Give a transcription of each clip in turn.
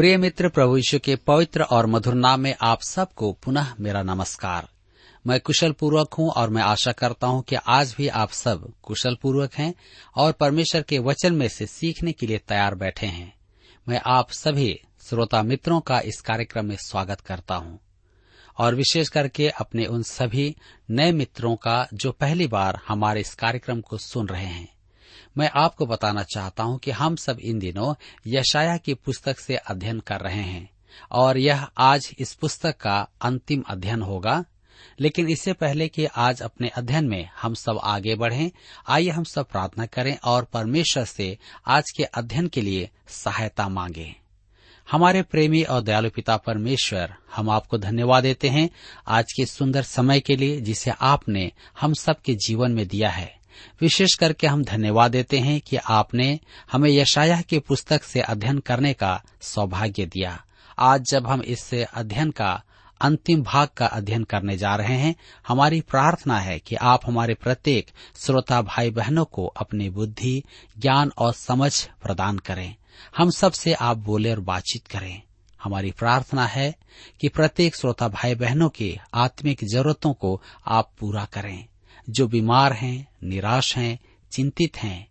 प्रिय मित्र प्रभु यीशु के पवित्र और मधुर नाम में आप सबको पुनः मेरा नमस्कार। मैं कुशल पूर्वक हूँ और मैं आशा करता हूँ कि आज भी आप सब कुशल पूर्वक हैं और परमेश्वर के वचन में से सीखने के लिए तैयार बैठे हैं। मैं आप सभी श्रोता मित्रों का इस कार्यक्रम में स्वागत करता हूँ और विशेष करके अपने उन सभी नए मित्रों का जो पहली बार हमारे इस कार्यक्रम को सुन रहे हैं। मैं आपको बताना चाहता हूँ कि हम सब इन दिनों यशाया की पुस्तक से अध्ययन कर रहे हैं, और यह आज इस पुस्तक का अंतिम अध्ययन होगा। लेकिन इससे पहले कि आज अपने अध्ययन में हम सब आगे बढ़ें, आइए हम सब प्रार्थना करें और परमेश्वर से आज के अध्ययन के लिए सहायता मांगें। हमारे प्रेमी और दयालु पिता परमेश्वर, हम आपको धन्यवाद देते हैं आज के सुंदर समय के लिए जिसे आपने हम सबके जीवन में दिया है। विशेष करके हम धन्यवाद देते हैं कि आपने हमें यशाया की पुस्तक से अध्ययन करने का सौभाग्य दिया। आज जब हम इस अध्ययन का, अंतिम भाग का अध्ययन करने जा रहे हैं, हमारी प्रार्थना है कि आप हमारे प्रत्येक श्रोता भाई बहनों को अपनी बुद्धि, ज्ञान और समझ प्रदान करें। हम सबसे आप बोले और बातचीत करें। हमारी प्रार्थना है कि प्रत्येक श्रोता भाई बहनों की आत्मिक जरूरतों को आप पूरा करें। जो बीमार हैं, निराश हैं, चिंतित हैं,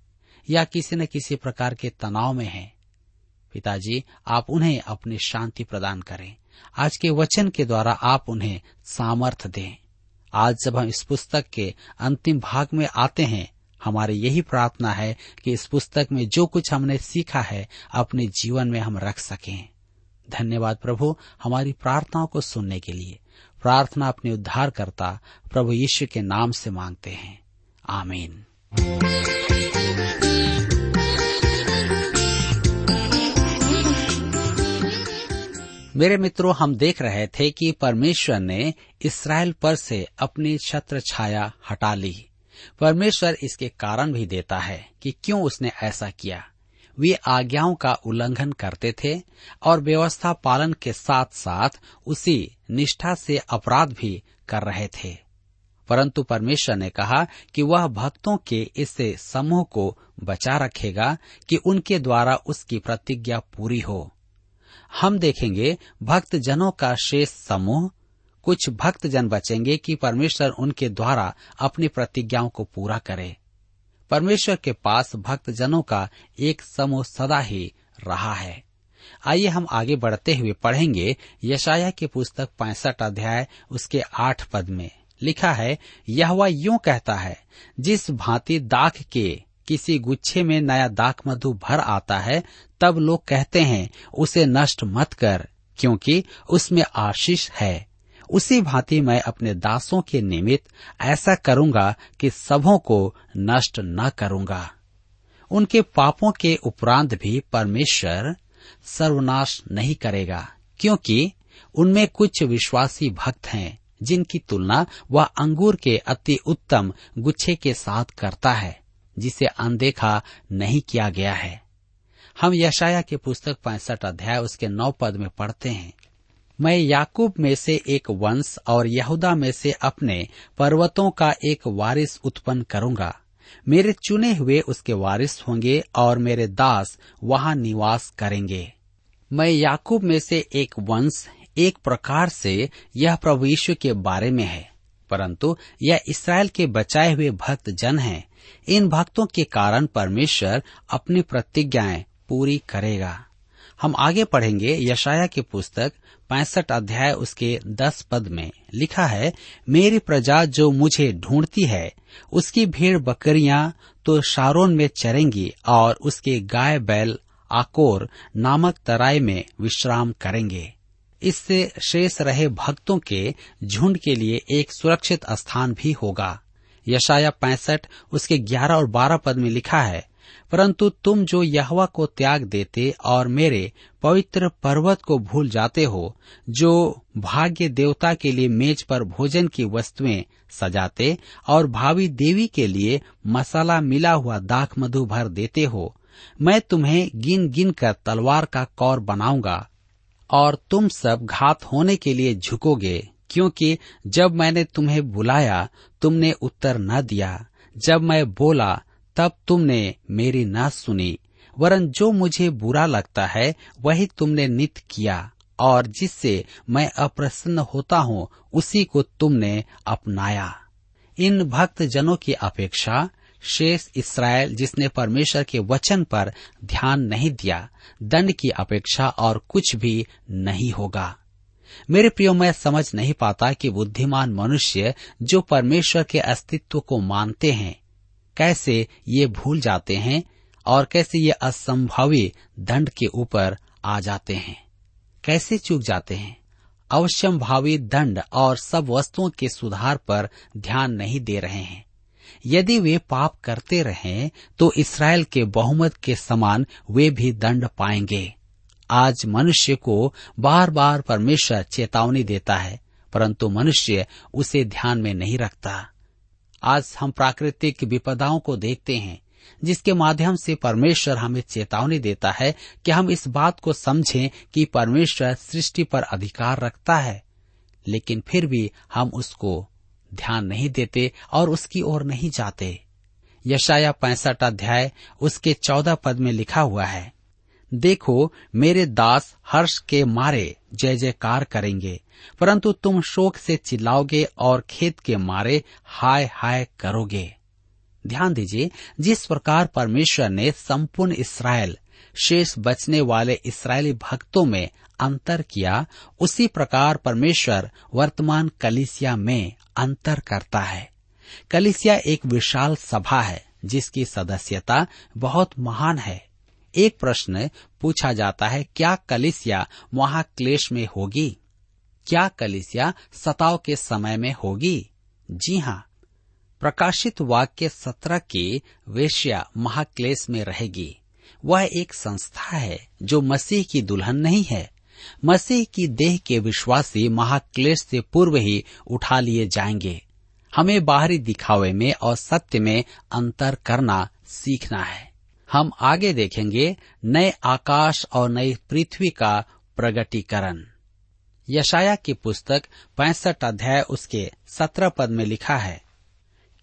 या किसी न किसी प्रकार के तनाव में हैं। पिताजी, आप उन्हें अपनी शांति प्रदान करें। आज के वचन के द्वारा आप उन्हें सामर्थ दें। आज जब हम इस पुस्तक के अंतिम भाग में आते हैं, हमारी यही प्रार्थना है कि इस पुस्तक में जो कुछ हमने सीखा है, अपने जीवन में हम रख सकें। धन्यवाद प्रभु हमारी प्रार्थनाओं को सुनने के लिए। प्रार्थना अपने उद्धार करता प्रभु यीशु के नाम से मांगते हैं। आमीन। मेरे मित्रों, हम देख रहे थे कि परमेश्वर ने इसराइल पर से अपनी छत्र छाया हटा ली। परमेश्वर इसके कारण भी देता है कि क्यों उसने ऐसा किया। वे आज्ञाओं का उल्लंघन करते थे और व्यवस्था पालन के साथ साथ उसी निष्ठा से अपराध भी कर रहे थे। परंतु परमेश्वर ने कहा कि वह भक्तों के इस समूह को बचा रखेगा कि उनके द्वारा उसकी प्रतिज्ञा पूरी हो। हम देखेंगे भक्त जनों का शेष समूह। कुछ भक्त जन बचेंगे कि परमेश्वर उनके द्वारा अपनी प्रतिज्ञाओं को पूरा करे। परमेश्वर के पास भक्त जनों का एक समूह सदा ही रहा है। आइए हम आगे बढ़ते हुए पढ़ेंगे यशाया की पुस्तक पैंसठ अध्याय, उसके आठ पद में। लिखा है यह वह यूँ कहता है, जिस भांति दाख के किसी गुच्छे में नया दाख मधु भर आता है, तब लोग कहते हैं, उसे नष्ट मत कर, क्योंकि उसमें आशीष है। उसी भांति मैं अपने दासों के निमित्त ऐसा करूँगा कि सबों को नष्ट न करूँगा। उनके पापों के उपरांत भी परमेश्वर सर्वनाश नहीं करेगा, क्योंकि उनमें कुछ विश्वासी भक्त हैं, जिनकी तुलना वह अंगूर के अति उत्तम गुच्छे के साथ करता है, जिसे अनदेखा नहीं किया गया है। हम यशाया की पुस्तक पैंसठ अध्याय उसके नौ पद में पढ़ते हैं। मैं याकूब में से एक वंश और यहूदा में से अपने पर्वतों का एक वारिस उत्पन्न करूँगा। मेरे चुने हुए उसके वारिस होंगे और मेरे दास वहाँ निवास करेंगे। मैं याकूब में से एक वंश एक प्रकार से यह प्रभु यीशु के बारे में है, परंतु यह इसराइल के बचाए हुए भक्त जन हैं। इन भक्तों के कारण परमेश्वर अपनी प्रतिज्ञाएँ पूरी करेगा। हम आगे पढ़ेंगे यशाया की पुस्तक पैंसठ अध्याय उसके दस पद में लिखा है, मेरी प्रजा जो मुझे ढूंढती है, उसकी भीड़ बकरियाँ तो शारोन में चरेंगी और उसके गाय बैल आकोर नामक तराई में विश्राम करेंगे। इससे शेष रहे भक्तों के झुंड के लिए एक सुरक्षित स्थान भी होगा। यशाया पैंसठ, उसके ग्यारह और बारह पद में लिखा है परंतु तुम जो यहवा को त्याग देते और मेरे पवित्र पर्वत को भूल जाते हो, जो भाग्य देवता के लिए मेज पर भोजन की वस्तुएँ सजाते और भावी देवी के लिए मसाला मिला हुआ दाख मधु भर देते हो, मैं तुम्हें गिन गिन कर तलवार का कौर बनाऊँगा और तुम सब घात होने के लिए झुकोगे, क्योंकि जब मैंने तुम्हें बुलाया, तुमने उत्तर न दिया। जब मैं बोला तब तुमने मेरी न सुनी, वरन जो मुझे बुरा लगता है, वही तुमने नित किया, और जिससे मैं अप्रसन्न होता हूँ, उसी को तुमने अपनाया। इन भक्त जनों की अपेक्षा, शेष इसराइल जिसने परमेश्वर के वचन पर ध्यान नहीं दिया, दंड की अपेक्षा और कुछ भी नहीं होगा। मेरे प्रियो, मैं समझ नहीं पाता कि बुद्धिमान मनुष्य जो परमेश्वर के अस्तित्व को मानते हैं कैसे ये भूल जाते हैं और कैसे ये असंभावी दंड के ऊपर आ जाते हैं? कैसे चूक जाते हैं? अवश्यम भावी दंड और सब वस्तुओं के सुधार पर ध्यान नहीं दे रहे हैं। यदि वे पाप करते रहें तो इसराइल के बहुमत के समान वे भी दंड पाएँगे। आज मनुष्य को बार बार परमेश्वर चेतावनी देता है, परंतु मनुष्य उसे ध्यान में नहीं रखता। आज हम प्राकृतिक विपदाओं को देखते हैं, जिसके माध्यम से परमेश्वर हमें चेतावनी देता है कि हम इस बात को समझें कि परमेश्वर सृष्टि पर अधिकार रखता है, लेकिन फिर भी हम उसको ध्यान नहीं देते और उसकी ओर नहीं जाते। यशाया पैंसठ अध्याय, उसके चौदह पद में लिखा हुआ है देखो, मेरे दास हर्ष के मारे जय जयकार करेंगे, परंतु तुम शोक से चिल्लाओगे और खेत के मारे हाय हाय करोगे। ध्यान दीजिए, जिस प्रकार परमेश्वर ने संपूर्ण इसराइल, शेष बचने वाले इसराइली भक्तों में अंतर किया, उसी प्रकार परमेश्वर वर्तमान कलिसिया में अंतर करता है। कलिसिया एक विशाल सभा है, जिसकी सदस्यता बहुत महान है। एक प्रश्न पूछा जाता है, क्या कलिसिया वहाँ क्लेश में होगी? क्या कलिसिया सताव के समय में होगी? जी हाँ प्रकाशित वाक्य सत्रह की वेश्या महाक्लेश में रहेगी। वह एक संस्था है जो मसीह की दुल्हन नहीं है। मसीह की देह के विश्वासी महाक्लेश से पूर्व ही उठा लिए जाएँगे। हमें बाहरी दिखावे में और सत्य में अंतर करना सीखना है। हम आगे देखेंगे नए आकाश और नई पृथ्वी का प्रगटीकरण। यशाया की पुस्तक पैंसठ अध्याय उसके सत्रह पद में लिखा है,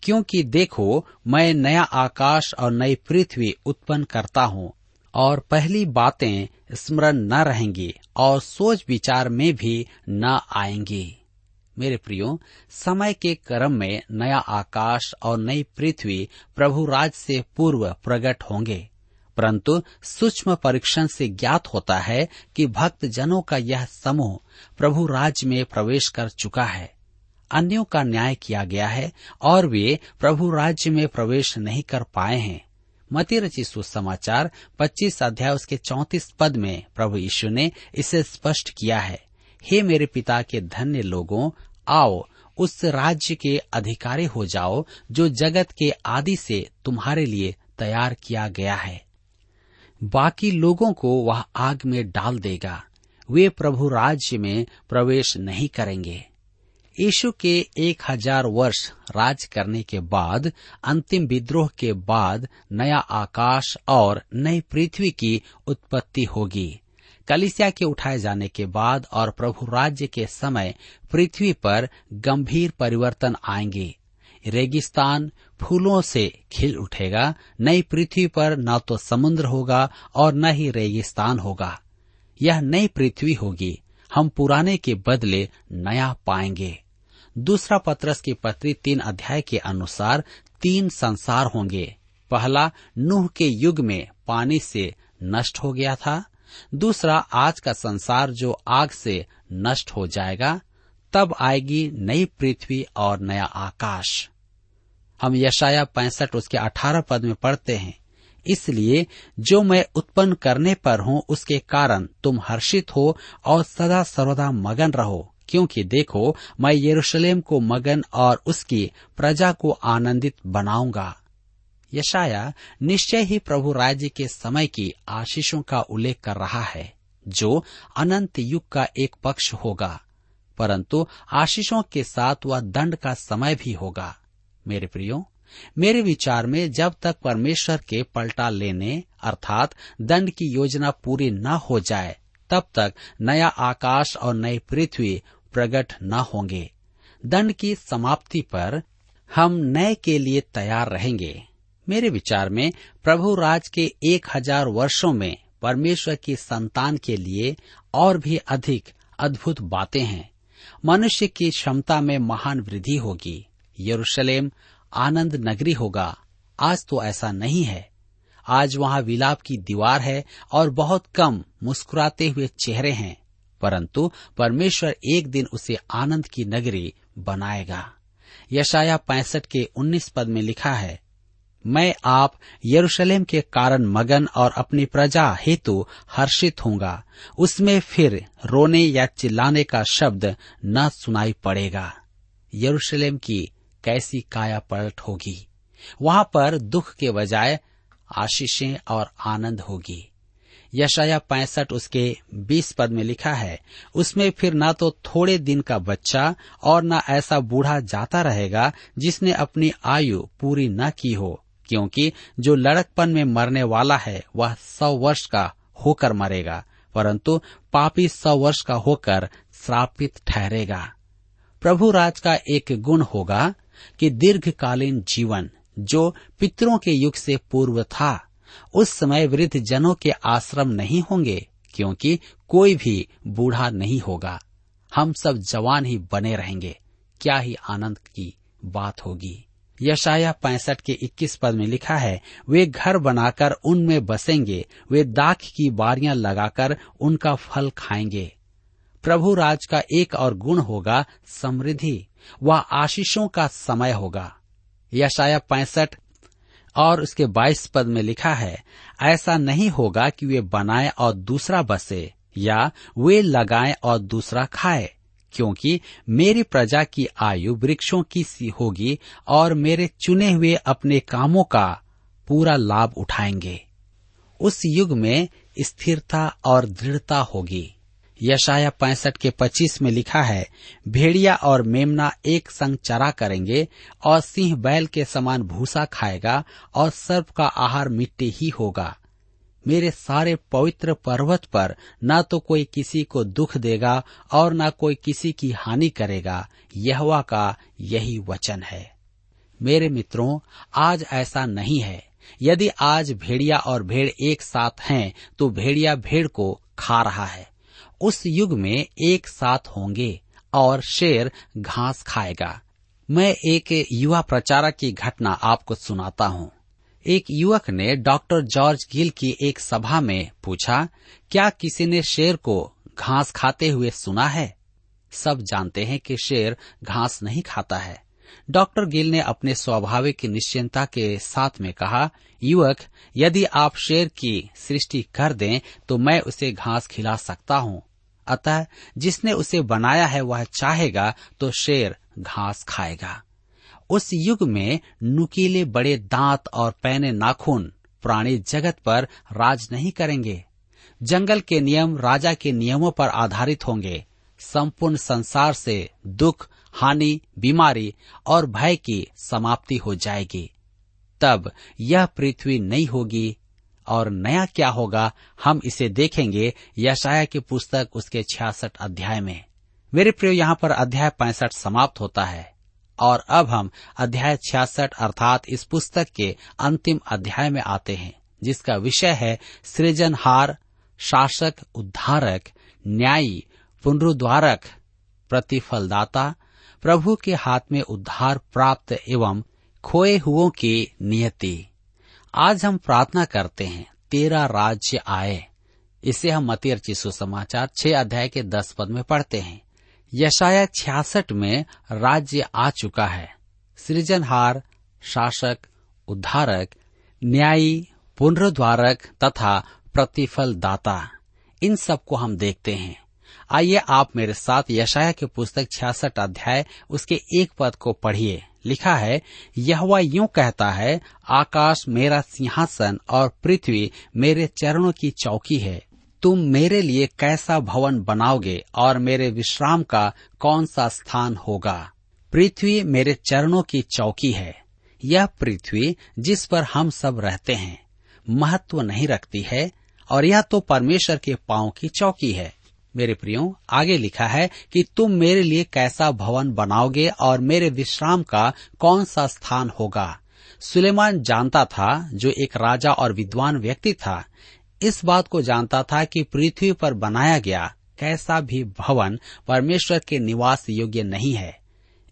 क्योंकि देखो, मैं नया आकाश और नई पृथ्वी उत्पन्न करता हूँ, और पहली बातें स्मरण न रहेंगी और सोच विचार में भी न आएँगी। मेरे प्रियो, समय के क्रम में नया आकाश और नई पृथ्वी प्रभु राज से पूर्व प्रकट होंगे। परंतु सूक्ष्म परीक्षण से ज्ञात होता है कि भक्त जनों का यह समूह प्रभु राज में प्रवेश कर चुका है। अन्यों का न्याय किया गया है और वे प्रभु राज्य में प्रवेश नहीं कर पाए हैं। मती रची सुसमाचार 25 अध्याय उसके 34 पद में प्रभु यीशु ने इसे स्पष्ट किया है। हे मेरे पिता के धन्य लोगों आओ, उस राज्य के अधिकारी हो जाओ, जो जगत के आदि से तुम्हारे लिए तैयार किया गया है। बाकी लोगों को वह आग में डाल देगा। वे प्रभु राज्य में प्रवेश नहीं करेंगे। यीशु के एक हज़ार वर्ष राज करने के बाद, अंतिम विद्रोह के बाद नया आकाश और नई पृथ्वी की उत्पत्ति होगी। कलिसिया के उठाए जाने के बाद और प्रभु राज्य के समय पृथ्वी पर गंभीर परिवर्तन आएँगे। रेगिस्तान फूलों से खिल उठेगा नई पृथ्वी पर न तो समुद्र होगा और न ही रेगिस्तान होगा। यह नई पृथ्वी होगी। हम पुराने के बदले नया पाएँगे। दूसरा पत्रस की पत्री तीन अध्याय के अनुसार तीन संसार होंगे। पहला, नूह के युग में पानी से नष्ट हो गया था। दूसरा, आज का संसार जो आग से नष्ट हो जाएगा, तब आएगी नई पृथ्वी और नया आकाश। हम यशाया पैंसठ, उसके अठारह पद में पढ़ते हैं, इसलिए जो मैं उत्पन्न करने पर हूँ, उसके कारण तुम हर्षित हो और सदा सर्वदा मगन रहो, क्योंकि देखो, मैं यरूशलेम को मगन और उसकी प्रजा को आनंदित बनाऊँगा। यशाया निश्चय ही प्रभु राज्य के समय की आशीषों का उल्लेख कर रहा है, जो अनंत युग का एक पक्ष होगा, परंतु आशीषों के साथ वह दंड का समय भी होगा। मेरे प्रियो, मेरे विचार में जब तक परमेश्वर के पलटा लेने, अर्थात दंड की योजना पूरी न हो जाए, तब तक नया आकाश और नई पृथ्वी प्रकट न होंगे। दंड की समाप्ति पर हम नए के लिए तैयार रहेंगे। मेरे विचार में प्रभु राज के एक हज़ार वर्षो में परमेश्वर की संतान के लिए और भी अधिक अद्भुत बातें हैं। मनुष्य की क्षमता में महान वृद्धि होगी। यरूशलेम आनंद नगरी होगा। आज तो ऐसा नहीं है। आज वहाँ विलाप की दीवार है और बहुत कम मुस्कुराते हुए चेहरे हैं, परंतु परमेश्वर एक दिन उसे आनंद की नगरी बनाएगा। यशाया पैंसठ के उन्नीस पद में लिखा है मैं आप यरूशलेम के कारण मगन और अपनी प्रजा हेतु हर्षित होऊँगा। उसमें फिर रोने या चिल्लाने का शब्द न सुनाई पड़ेगा। यरूशलेम की कैसी काया पलट होगी? वहाँ पर दुख के बजाय आशीषें और आनंद होगी। यशाया पैंसठ उसके बीस पद में लिखा है, उसमें फिर न तो थोड़े दिन का बच्चा और न ऐसा बूढ़ा जाता रहेगा जिसने अपनी आयु पूरी न की हो क्योंकि जो लड़कपन में मरने वाला है, वह सौ वर्ष का होकर मरेगा, परंतु पापी सौ वर्ष का होकर श्रापित ठहरेगा। प्रभु राज का एक गुण होगा कि दीर्घकालीन जीवन जो पितरों के युग से पूर्व था, उस समय वृद्ध जनों के आश्रम नहीं होंगे, क्योंकि कोई भी बूढ़ा नहीं होगा। हम सब जवान ही बने रहेंगे। क्या ही आनंद की बात होगी। यशाया पैंसठ के इक्कीस पद में लिखा है, वे घर बनाकर उनमें बसेंगे, वे दाख की बारियाँ लगाकर उनका फल खाएँगे। प्रभु राज का एक और गुण होगा समृद्धि व आशीषों का समय होगा। यशाया पैंसठ और उसके बाईस पद में लिखा है, ऐसा नहीं होगा कि वे बनाए और दूसरा बसे, या वे लगाए और दूसरा खाए। क्योंकि मेरी प्रजा की आयु वृक्षों की सी होगी और मेरे चुने हुए अपने कामों का पूरा लाभ उठाएँगे। उस युग में स्थिरता और दृढ़ता होगी। यशाया पैंसठ के पच्चीस में लिखा है, भेड़िया और मेमना एक संग चरा करेंगे और सिंह बैल के समान भूसा खाएगा और सर्प का आहार मिट्टी ही होगा। मेरे सारे पवित्र पर्वत पर न तो कोई किसी को दुख देगा और न कोई किसी की हानि करेगा। यहवा का यही वचन है। मेरे मित्रों, आज ऐसा नहीं है। यदि आज भेड़िया और भेड़ एक साथ हैं तो भेड़िया भेड़ को खा रहा है। उस युग में एक साथ होंगे और शेर घास खाएगा। मैं एक युवा प्रचारक की घटना आपको सुनाता हूँ। एक युवक ने डॉक्टर जॉर्ज गिल की एक सभा में पूछा, क्या किसी ने शेर को घास खाते हुए सुना है? सब जानते हैं कि शेर घास नहीं खाता है। डॉक्टर गिल ने अपने स्वाभाविक निश्चिंता के साथ में कहा, युवक, यदि आप शेर की सृष्टि कर दें तो मैं उसे घास खिला सकता हूँ। अतः जिसने उसे बनाया है, वह चाहेगा तो शेर घास खाएगा। उस युग में नुकीले बड़े दांत और पैने नाखून प्राणी जगत पर राज नहीं करेंगे। जंगल के नियम राजा के नियमों पर आधारित होंगे। संपूर्ण संसार से दुख, हानि, बीमारी और भय की समाप्ति हो जाएगी। तब यह पृथ्वी नहीं होगी और नया क्या होगा हम इसे देखेंगे यशाया की पुस्तक उसके छियासठ अध्याय में। मेरे प्रियो, यहाँ पर अध्याय पैंसठ समाप्त होता है। और अब हम अध्याय छियासठ अर्थात इस पुस्तक के अंतिम अध्याय में आते हैं, जिसका विषय है सृजनहार, शासक, उद्धारक, न्यायी पुनरुद्वारक प्रतिफलदाता, प्रभु के हाथ में उद्धार प्राप्त एवं खोए हुओं की नियति। आज हम प्रार्थना करते हैं, तेरा राज्य आए। इसे हम मती रची सुसमाचार छह अध्याय के दस पद में पढ़ते हैं। यशाया छियासठ में राज्य आ चुका है। सृजनहार, शासक, उद्धारक, न्यायी पुनरुद्वारक तथा प्रतिफल दाता इन सबको हम देखते हैं। आइए आप मेरे साथ यशाया की पुस्तक छियासठ अध्याय उसके एक पद को पढ़िए। लिखा है यह यूँ कहता है, आकाश मेरा सिंहासन और पृथ्वी मेरे चरणों की चौकी है। तुम मेरे लिए कैसा भवन बनाओगे और मेरे विश्राम का कौन सा स्थान होगा? पृथ्वी मेरे चरणों की चौकी है। यह पृथ्वी जिस पर हम सब रहते हैं, महत्व नहीं रखती है और यह तो परमेश्वर के पाँव की चौकी है। मेरे प्रियो, आगे लिखा है कि तुम मेरे लिए कैसा भवन बनाओगे और मेरे विश्राम का कौन सा स्थान होगा। सुलेमान जानता था, जो एक राजा और विद्वान व्यक्ति था इस बात को जानता था कि पृथ्वी पर बनाया गया कैसा भी भवन परमेश्वर के निवास योग्य नहीं है।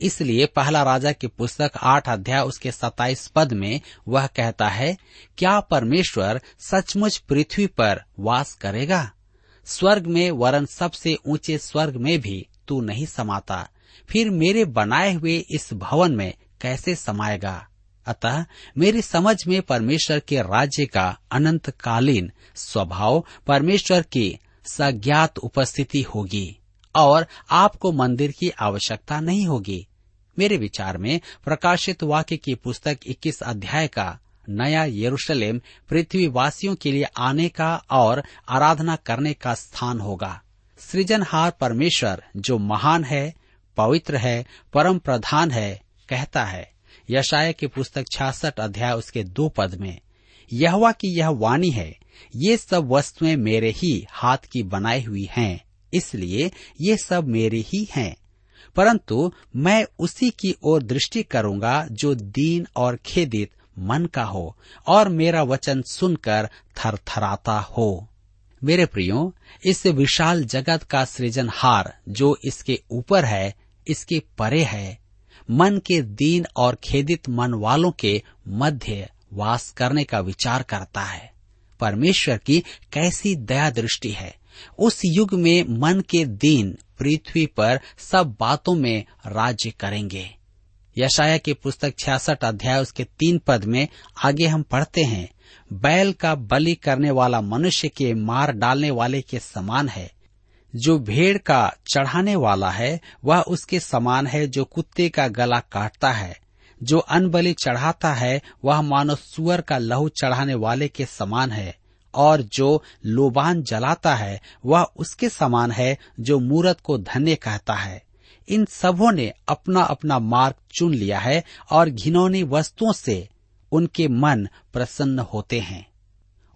इसलिए पहला राजा की पुस्तक आठ अध्याय उसके सताइस पद में वह कहता है, क्या परमेश्वर सचमुच पृथ्वी पर वास करेगा? स्वर्ग में वरन सबसे ऊँचे स्वर्ग में भी तू नहीं समाता। फिर मेरे बनाए हुए इस भवन में कैसे समाएगा? अतः मेरी समझ में परमेश्वर के राज्य का अनंतकालीन स्वभाव परमेश्वर की सज्ञात उपस्थिति होगी और आपको मंदिर की आवश्यकता नहीं होगी। मेरे विचार में प्रकाशित वाक्य की पुस्तक 21 अध्याय का नया यरूशलेम पृथ्वीवासियों के लिए आने का और आराधना करने का स्थान होगा। सृजनहार परमेश्वर जो महान है, पवित्र है, परम प्रधान है, कहता है यशाया की पुस्तक छियासठ अध्याय उसके दो पद में, यहवा की यह वाणी है, ये सब वस्तुएँ मेरे ही हाथ की बनाई हुई हैं, इसलिए ये सब मेरे ही हैं। परंतु मैं उसी की ओर दृष्टि करूँगा जो दीन और खेदित मन का हो, और मेरा वचन सुनकर थरथराता हो। मेरे प्रियो, इस विशाल जगत का सृजनहार जो इसके ऊपर है, इसके परे है मन के दीन और खेदित मन वालों के मध्य वास करने का विचार करता है। परमेश्वर की कैसी दया दृष्टि है। उस युग में मन के दीन पृथ्वी पर सब बातों में राज्य करेंगे। यशाया की पुस्तक छियासठ अध्याय उसके तीन पद में आगे हम पढ़ते हैं, बैल का बलि करने वाला मनुष्य के मार डालने वाले के समान है। जो भेड़ का चढ़ाने वाला है, वह उसके समान है जो कुत्ते का गला काटता है। जो अनबलि चढ़ाता है, वह मानो सुअर का लहू चढ़ाने वाले के समान है। और जो लोबान जलाता है, वह उसके समान है जो मूरत को धन्य कहता है। इन सबों ने अपना अपना मार्ग चुन लिया है और घिनौनी वस्तुओं से उनके मन प्रसन्न होते हैं।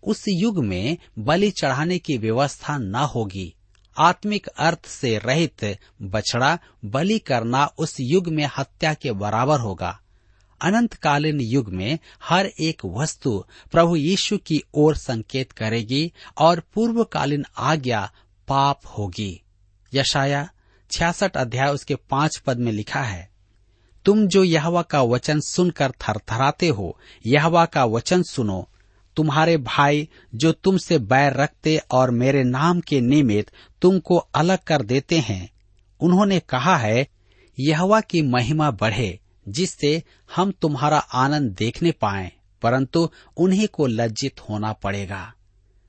उस युग में बलि चढ़ाने की व्यवस्था न होगी। आत्मिक अर्थ से रहित बछड़ा बलि करना उस युग में हत्या के बराबर होगा। अनंतकालीन युग में हर एक वस्तु प्रभु यीशु की ओर संकेत करेगी और पूर्वकालीन आज्ञा पाप होगी। यशाया छियासठ अध्याय उसके पाँच पद में लिखा है, तुम जो यहवा का वचन सुनकर थरथराते हो, यहवा का वचन सुनो तुम्हारे भाई जो तुमसे बैर रखते और मेरे नाम के निमित्त तुमको अलग कर देते हैं। उन्होंने कहा है, यहवा की महिमा बढ़े, जिससे हम तुम्हारा आनंद देखने पाए, परंतु उन्हीं को लज्जित होना पड़ेगा।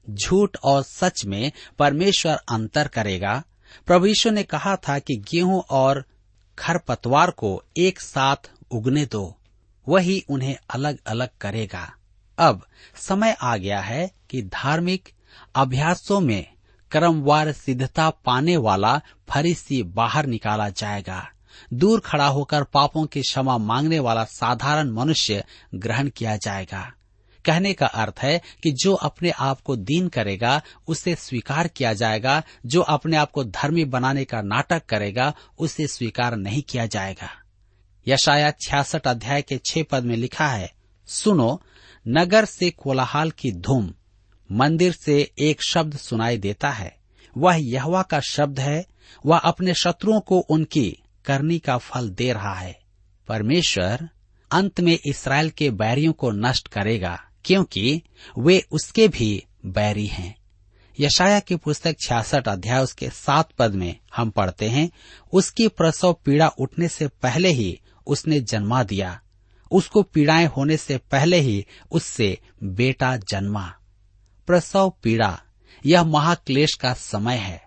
झूठ और सच में परमेश्वर अंतर करेगा। प्रभु यीशु ने कहा था कि गेहूँ और खरपतवार को एक साथ उगने दो, वही उन्हें अलग अलग करेगा। अब समय आ गया है कि धार्मिक अभ्यासों में क्रमवार सिद्धता पाने वाला फरीसी बाहर निकाला जाएगा। दूर खड़ा होकर पापों की क्षमा मांगने वाला साधारण मनुष्य ग्रहण किया जाएगा। कहने का अर्थ है कि जो अपने आप को दीन करेगा, उसे स्वीकार किया जाएगा। जो अपने आप को धर्मी बनाने का नाटक करेगा, उसे स्वीकार नहीं किया जाएगा। यशाया छियासठ अध्याय के छह पद में लिखा है, सुनो नगर से कोलाहाल की धूम मंदिर से एक शब्द सुनाई देता है। वह यहवा का शब्द है, वह अपने शत्रुओं को उनकी करनी का फल दे रहा है। परमेश्वर अंत में इसराइल के बैरियों को नष्ट करेगा, क्योंकि वे उसके भी बैरी हैं। यशाया की पुस्तक छियासठ अध्याय उसके सात पद में हम पढ़ते हैं, उसकी प्रसव पीड़ा उठने से पहले ही उसने जन्मा दिया उसको पीड़ाएँ होने से पहले ही उससे बेटा जन्मा। प्रसव पीड़ा, यह महाक्लेश का समय है।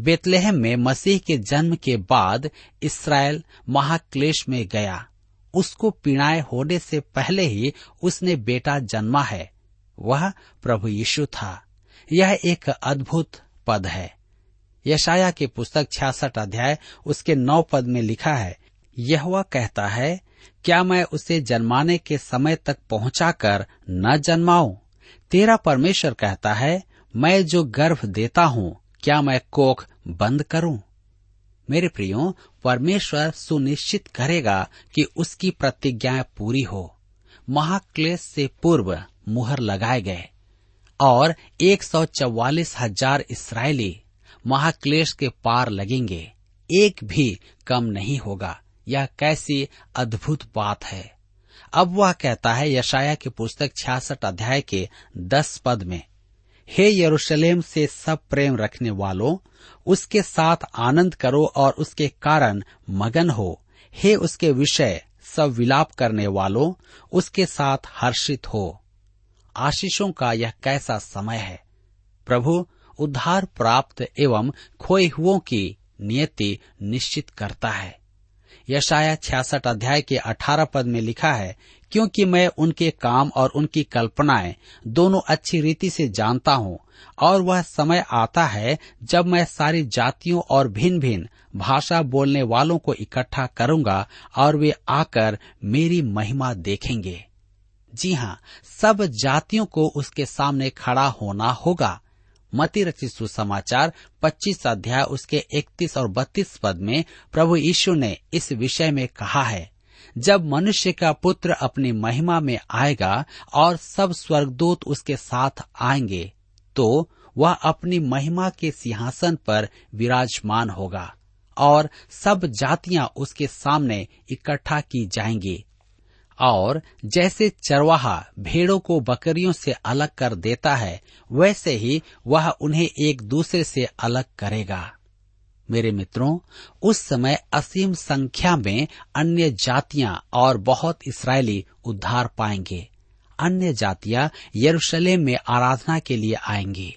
बेतलेहम में मसीह के जन्म के बाद इसराइल महाक्लेश में गया। उसको पीड़ाएँ होने से पहले ही उसने बेटा जन्मा है। वह प्रभु यीशु था। यह एक अद्भुत पद है। यशाया की पुस्तक छियासठ अध्याय उसके नौ पद में लिखा है यह कहता है क्या मैं उसे जन्माने के समय तक पहुंचाकर न जन्माऊं? तेरा परमेश्वर कहता है, मैं जो गर्भ देता हूँ, क्या मैं कोख बंद करूँ? मेरे प्रियो, परमेश्वर सुनिश्चित करेगा कि उसकी प्रतिज्ञाएँ पूरी हो। महाक्लेश से पूर्व मुहर लगाए गए। और एक सौ चौवालीस हज़ार इसराइली महाक्लेश के पार लगेंगे। एक भी कम नहीं होगा। यह कैसी अद्भुत बात है। अब वह कहता है यशाया की पुस्तक छियासठ अध्याय के दस पद में, हे यरूशलेम से सब प्रेम रखने वालों, उसके साथ आनंद करो और उसके कारण मगन हो। हे उसके विषय सब विलाप करने वालों, उसके साथ हर्षित हो। आशीषों का यह कैसा समय है। प्रभु, उद्धार प्राप्त एवं खोए हुओं की नियति निश्चित करता है। यशाया छियासठ अध्याय के अठारह पद में लिखा है, क्योंकि मैं उनके काम और उनकी कल्पनाएँ दोनों अच्छी रीति से जानता हूँ, और वह समय आता है जब मैं सारी जातियों और भिन्न भिन्न भाषा बोलने वालों को इकट्ठा करूँगा और वे आकर मेरी महिमा देखेंगे। जी हाँ सब जातियों को उसके सामने खड़ा होना होगा। मती रचित सुसमाचार 25 अध्याय, उसके 31 और 32 पद में प्रभु यीशु ने इस विषय में कहा है, जब मनुष्य का पुत्र अपनी महिमा में आएगा और सब स्वर्गदूत उसके साथ आएँगे तो वह अपनी महिमा के सिंहासन पर विराजमान होगा और सब जातियाँ उसके सामने इकट्ठा की जाएँगी। और जैसे चरवाहा भेड़ों को बकरियों से अलग कर देता है, वैसे ही वह उन्हें एक दूसरे से अलग करेगा। मेरे मित्रों, उस समय असीम संख्या में अन्य जातियाँ और बहुत इसराइली उद्धार पाएँगे। अन्य जातियाँ यरूशलेम में आराधना के लिए आएँगी।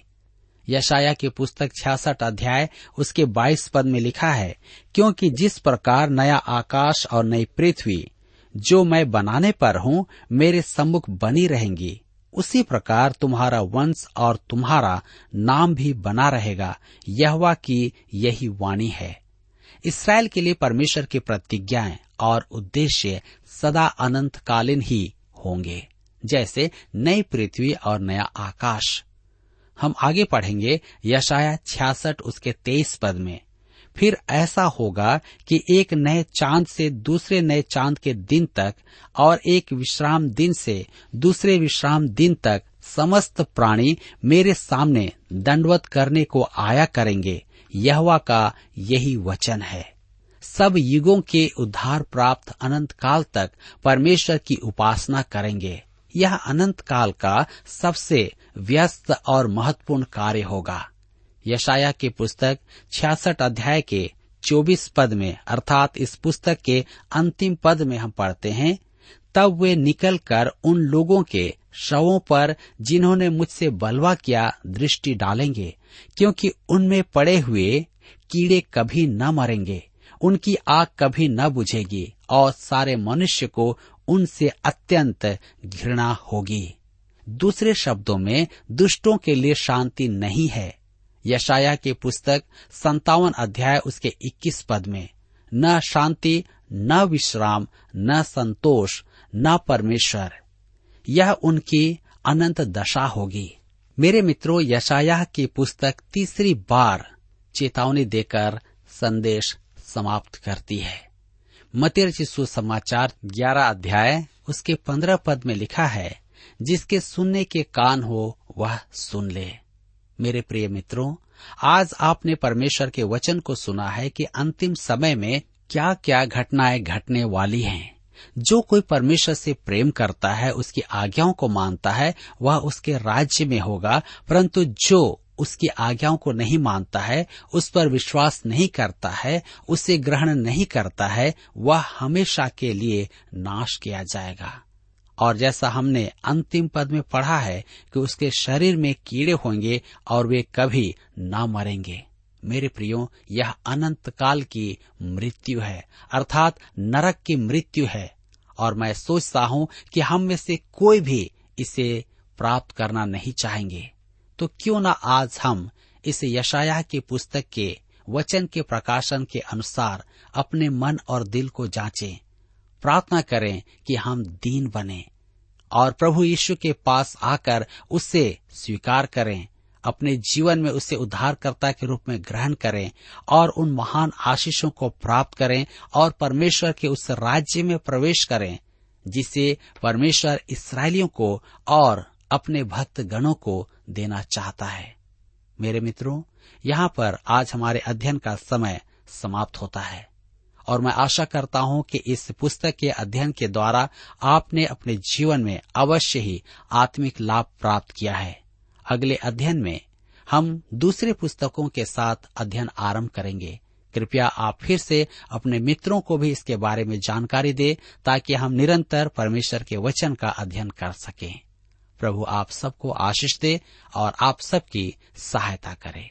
यशाया की पुस्तक छियासठ अध्याय उसके बाईस पद में लिखा है, क्योंकि जिस प्रकार नया आकाश और नई पृथ्वी जो मैं बनाने पर हूँ, मेरे सम्मुख बनी रहेंगी। उसी प्रकार तुम्हारा वंश और तुम्हारा नाम भी बना रहेगा। यहवा की यही वाणी है। इसराइल के लिए परमेश्वर की प्रतिज्ञाएँ और उद्देश्य सदा अनंत कालीन ही होंगे, जैसे नई पृथ्वी और नया आकाश। हम आगे पढ़ेंगे यशाया छियासठ उसके तेईस पद में। फिर ऐसा होगा कि एक नए चाँद से दूसरे नए चाँद के दिन तक और एक विश्राम दिन से दूसरे विश्राम दिन तक समस्त प्राणी मेरे सामने दंडवत करने को आया करेंगे। यहवा का यही वचन है। सब युगों के उद्धार प्राप्त अनंत काल तक परमेश्वर की उपासना करेंगे। यह अनंत काल का सबसे व्यस्त और महत्वपूर्ण कार्य होगा। यशाया की पुस्तक छियासठ अध्याय के चौबीस पद में, अर्थात इस पुस्तक के अंतिम पद में हम पढ़ते हैं, तब वे निकल कर उन लोगों के शवों पर जिन्होंने मुझसे बलवा किया दृष्टि डालेंगे, क्योंकि उनमें पड़े हुए कीड़े कभी न मरेंगे, उनकी आग कभी न बुझेगी, और सारे मनुष्य को उनसे अत्यंत घृणा होगी। दूसरे शब्दों में, दुष्टों के लिए शांति नहीं है। यशाया की पुस्तक संतावन अध्याय उसके 21 पद में, न शांति, न विश्राम, न संतोष, न परमेश्वर। यह उनकी अनंत दशा होगी। मेरे मित्रों यशाया की पुस्तक तीसरी बार चेतावनी देकर संदेश समाप्त करती है। मतिर सुसमाचार ग्यारह अध्याय उसके पंद्रह पद में लिखा है, जिसके सुनने के कान हो वह सुन ले। मेरे प्रिय मित्रों, आज आपने परमेश्वर के वचन को सुना है कि अंतिम समय में क्या क्या घटनाएँ घटने वाली हैं। जो कोई परमेश्वर से प्रेम करता है, उसकी आज्ञाओं को मानता है, वह उसके राज्य में होगा, परंतु जो उसकी आज्ञाओं को नहीं मानता है, उस पर विश्वास नहीं करता है, उसे ग्रहण नहीं करता है, वह हमेशा के लिए नाश किया जाएगा। और जैसा हमने अंतिम पद में पढ़ा है कि उसके शरीर में कीड़े होंगे और वे कभी न मरेंगे। मेरे प्रियो, यह अनंत काल की मृत्यु है, अर्थात नरक की मृत्यु है। और मैं सोचता हूँ कि हम में से कोई भी इसे प्राप्त करना नहीं चाहेंगे। तो क्यों ना आज हम इस यशाया की पुस्तक के वचन के प्रकाशन के अनुसार अपने मन और दिल को जांचें। प्रार्थना करें कि हम दीन बने और प्रभु यीशु के पास आकर उसे स्वीकार करें, अपने जीवन में उसे उद्धारकर्ता के रूप में ग्रहण करें और उन महान आशीषों को प्राप्त करें और परमेश्वर के उस राज्य में प्रवेश करें, जिसे परमेश्वर इसराइलियों को और अपने भक्त गणों को देना चाहता है। मेरे मित्रों, यहाँ पर आज हमारे अध्ययन का समय समाप्त होता है। और मैं आशा करता हूँ कि इस पुस्तक के अध्ययन के द्वारा आपने अपने जीवन में अवश्य ही आत्मिक लाभ प्राप्त किया है। अगले अध्ययन में हम दूसरे पुस्तकों के साथ अध्ययन आरंभ करेंगे। कृपया आप फिर से अपने मित्रों को भी इसके बारे में जानकारी दें ताकि हम निरंतर परमेश्वर के वचन का अध्ययन कर सकें। प्रभु आप सबको आशीष दे और आप सबकी सहायता करे।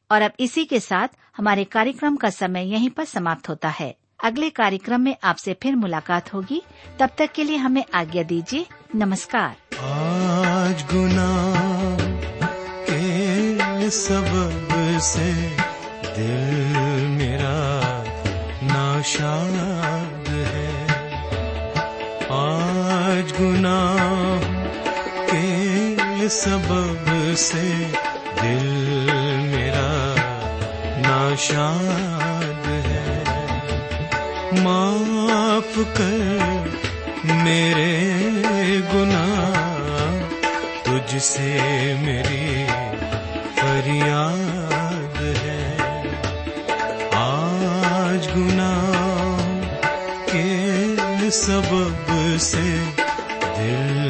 और अब इसी के साथ हमारे कार्यक्रम का समय यहीं पर समाप्त होता है। अगले कार्यक्रम में आपसे फिर मुलाकात होगी। तब तक के लिए हमें आज्ञा दीजिए। नमस्कार। आज गुना के सबब से दिल मेरा नाशाद है। आज गुना के सबब से दिल नाशाद है। माफ़ कर मेरे गुना तुझसे मेरी फरियाद है। आज गुना के सबब से दिल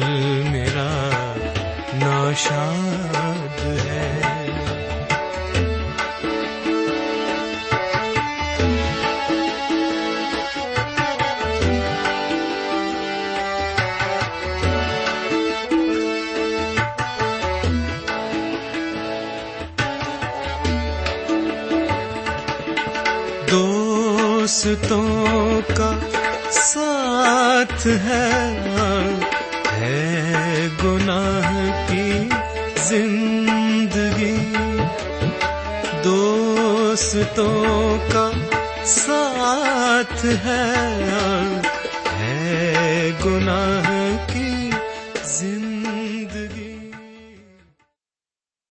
मेरा नाशाद दोस्तों का साथ है है गुनाह की ज़िंदगी। दोस्तों का साथ है है गुनाह